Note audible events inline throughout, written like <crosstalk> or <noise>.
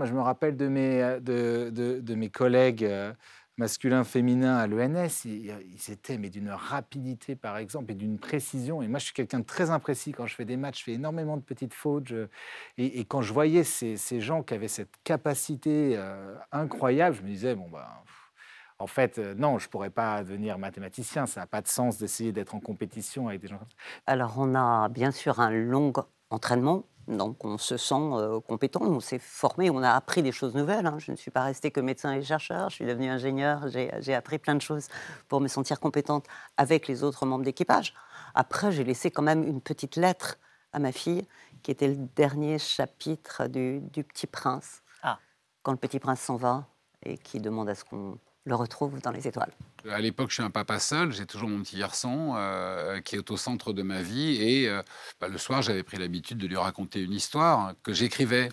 Moi, je me rappelle de mes, de, de, mes collègues euh, masculins, féminins à l'ENS. Ils, étaient mais d'une rapidité, par exemple, et d'une précision. Et moi, je suis quelqu'un de très imprécis. Quand je fais des matchs, je fais énormément de petites fautes. et, quand je voyais ces, ces, gens qui avaient cette capacité euh, incroyable, je me disais, bon, bah. En fait, euh, non, je ne pourrais pas devenir mathématicien. Ça n'a pas de sens d'essayer d'être en compétition avec des gens. Alors, on a bien sûr un long entraînement. Donc, on se sent euh, compétent, on s'est formé, on a appris des choses nouvelles. Hein. Je ne suis pas restée que médecin et chercheur, je suis devenue ingénieur, j'ai appris plein de choses pour me sentir compétente avec les autres membres d'équipage. Après, j'ai laissé quand même une petite lettre à ma fille, qui était le dernier chapitre du, du Petit Prince. Ah. Quand le Petit Prince s'en va et qui demande à ce qu'on le retrouve dans les étoiles. À l'époque, je suis un papa seul, j'ai toujours mon petit garçon euh, qui est au centre de ma vie. Et euh, bah, le soir, j'avais pris l'habitude de lui raconter une histoire que j'écrivais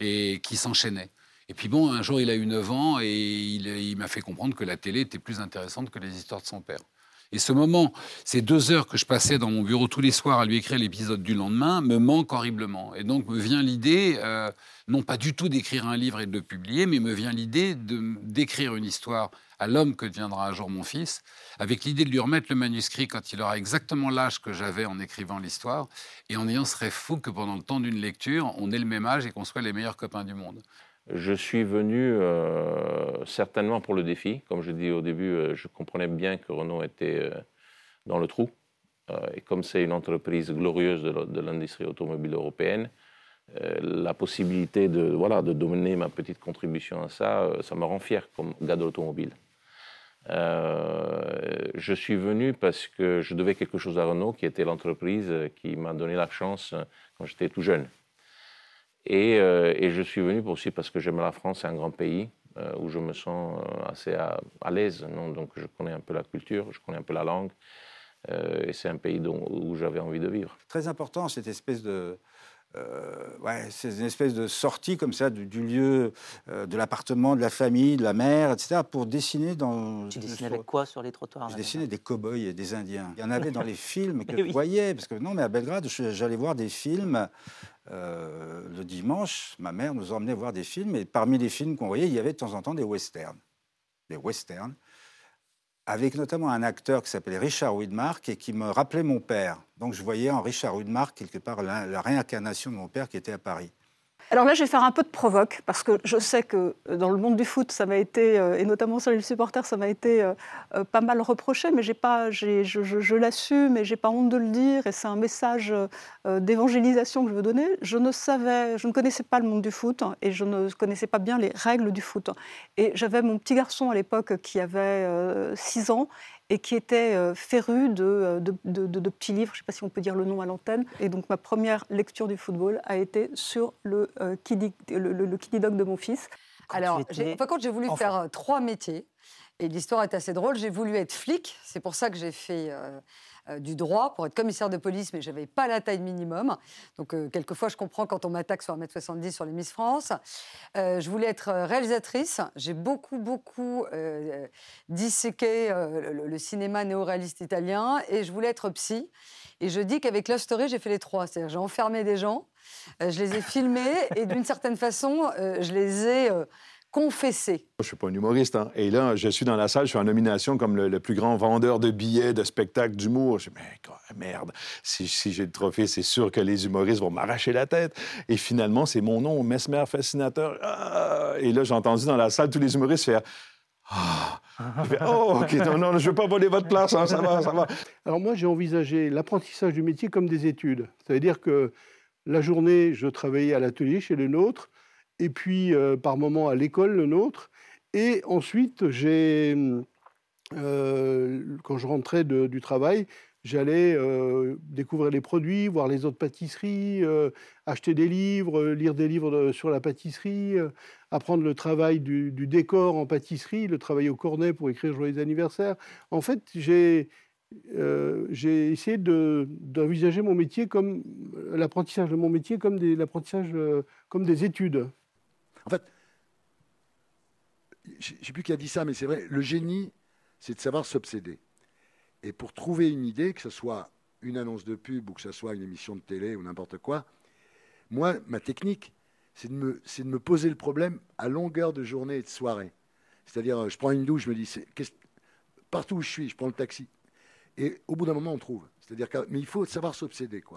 et qui s'enchaînait. Et puis bon, un jour, il a eu 9 ans et il m'a fait comprendre que la télé était plus intéressante que les histoires de son père. Et ce moment, ces deux heures que je passais dans mon bureau tous les soirs à lui écrire l'épisode du lendemain, me manquent horriblement. Et donc me vient l'idée, euh, non pas du tout d'écrire un livre et de le publier, mais me vient l'idée d'écrire une histoire à l'homme que deviendra un jour mon fils, avec l'idée de lui remettre le manuscrit quand il aura exactement l'âge que j'avais en écrivant l'histoire, et en ayant rêve fou que pendant le temps d'une lecture, on ait le même âge et qu'on soit les meilleurs copains du monde. Je suis venu euh, certainement pour le défi. Comme je dis au début, euh, je comprenais bien que Renault était euh, dans le trou. et comme c'est une entreprise glorieuse de l'industrie automobile européenne, la possibilité de, voilà, de donner ma petite contribution à ça, ça me rend fier comme gars de l'automobile. je suis venu parce que je devais quelque chose à Renault, qui était l'entreprise qui m'a donné la chance quand j'étais tout jeune. Euh, et, je suis venu aussi parce que j'aime la France, c'est un grand pays euh, où je me sens euh, assez à, l'aise. Donc je connais un peu la culture, je connais un peu la langue. et c'est un pays où j'avais envie de vivre. Très important, cette espèce de, ouais, c'est une espèce de sortie comme ça du, lieu, euh, de l'appartement, de la famille, de la mère, etc., pour dessiner dans. Tu dessinais avec quoi sur les trottoirs Je dessinais des cow-boys et des Indiens. Il y en <laughs> avait dans les films que je voyais, parce que non, mais à Belgrade, j'allais voir des films. Euh, le dimanche, ma mère nous emmenait voir des films, et parmi les films qu'on voyait, il y avait de temps en temps des westerns. Des westerns avec notamment un acteur qui s'appelait Richard Widmark et qui me rappelait mon père. Donc je voyais en Richard Widmark quelque part la, réincarnation de mon père qui était à Paris. Alors là, je vais faire un peu de provoque, parce que je sais que euh, dans le monde du foot, ça m'a été, euh, et notamment sur les supporters, ça m'a été euh, pas mal reproché, mais j'ai pas, je, l'assume et j'ai pas honte de le dire, et c'est un message d'évangélisation que je veux donner. Je ne savais, je ne connaissais pas le monde du foot, et je ne connaissais pas bien les règles du foot. Et j'avais mon petit garçon à l'époque qui avait 6 ans, et qui était féru de, de, petits livres, je ne sais pas si on peut dire le nom à l'antenne. Et donc ma première lecture du football a été sur le, euh, le, le, Dog de mon fils. Alors, par contre, j'ai voulu faire trois métiers. Et l'histoire est assez drôle. J'ai voulu être flic. C'est pour ça que j'ai fait euh, du droit pour être commissaire de police, mais je n'avais pas la taille minimum. Donc, euh, quelquefois, je comprends quand on m'attaque sur 1m70 sur les Miss France. Euh, je voulais être réalisatrice. J'ai beaucoup, beaucoup disséqué le, cinéma néo-réaliste italien et je voulais être psy. Et je dis qu'avec Love Story, j'ai fait les trois. C'est-à-dire, j'ai enfermé des gens, je les ai filmés et d'une certaine façon, je les ai confesser. Je ne suis pas un humoriste. Hein. Et là, je suis dans la salle, je suis en nomination comme le, plus grand vendeur de billets, de spectacles d'humour. Je me dis, mais merde, si, j'ai le trophée, c'est sûr que les humoristes vont m'arracher la tête. Et finalement, c'est mon nom, Mesmer Fascinateur. Ah! Et là, j'ai entendu dans la salle tous les humoristes faire... Ah. oh, OK, non, non, je ne veux pas voler votre place, hein, ça va, ça va. Alors moi, j'ai envisagé l'apprentissage du métier comme des études. C'est-à-dire que la journée, je travaillais à l'atelier chez le nôtre, et puis euh, par moment à l'école, le nôtre. Et ensuite, euh, quand je rentrais du travail, j'allais euh, découvrir les produits, voir les autres pâtisseries, acheter des livres, lire des livres sur la pâtisserie, apprendre le travail du, décor en pâtisserie, le travail au cornet pour écrire joyeux anniversaire. En fait, j'ai j'ai essayé d'envisager mon métier comme l'apprentissage de mon métier comme des, l'apprentissage comme des études. En fait, je ne sais plus qui a dit ça, mais c'est vrai, le génie, c'est de savoir s'obséder. Et pour trouver une idée, que ce soit une annonce de pub ou que ce soit une émission de télé ou n'importe quoi, moi, ma technique, c'est de, me, poser le problème à longueur de journée et de soirée. C'est-à-dire, euh, je prends une douche, je me dis, partout où je suis, je prends le taxi. Et au bout d'un moment, on trouve. C'est-à-dire mais il faut savoir s'obséder, quoi.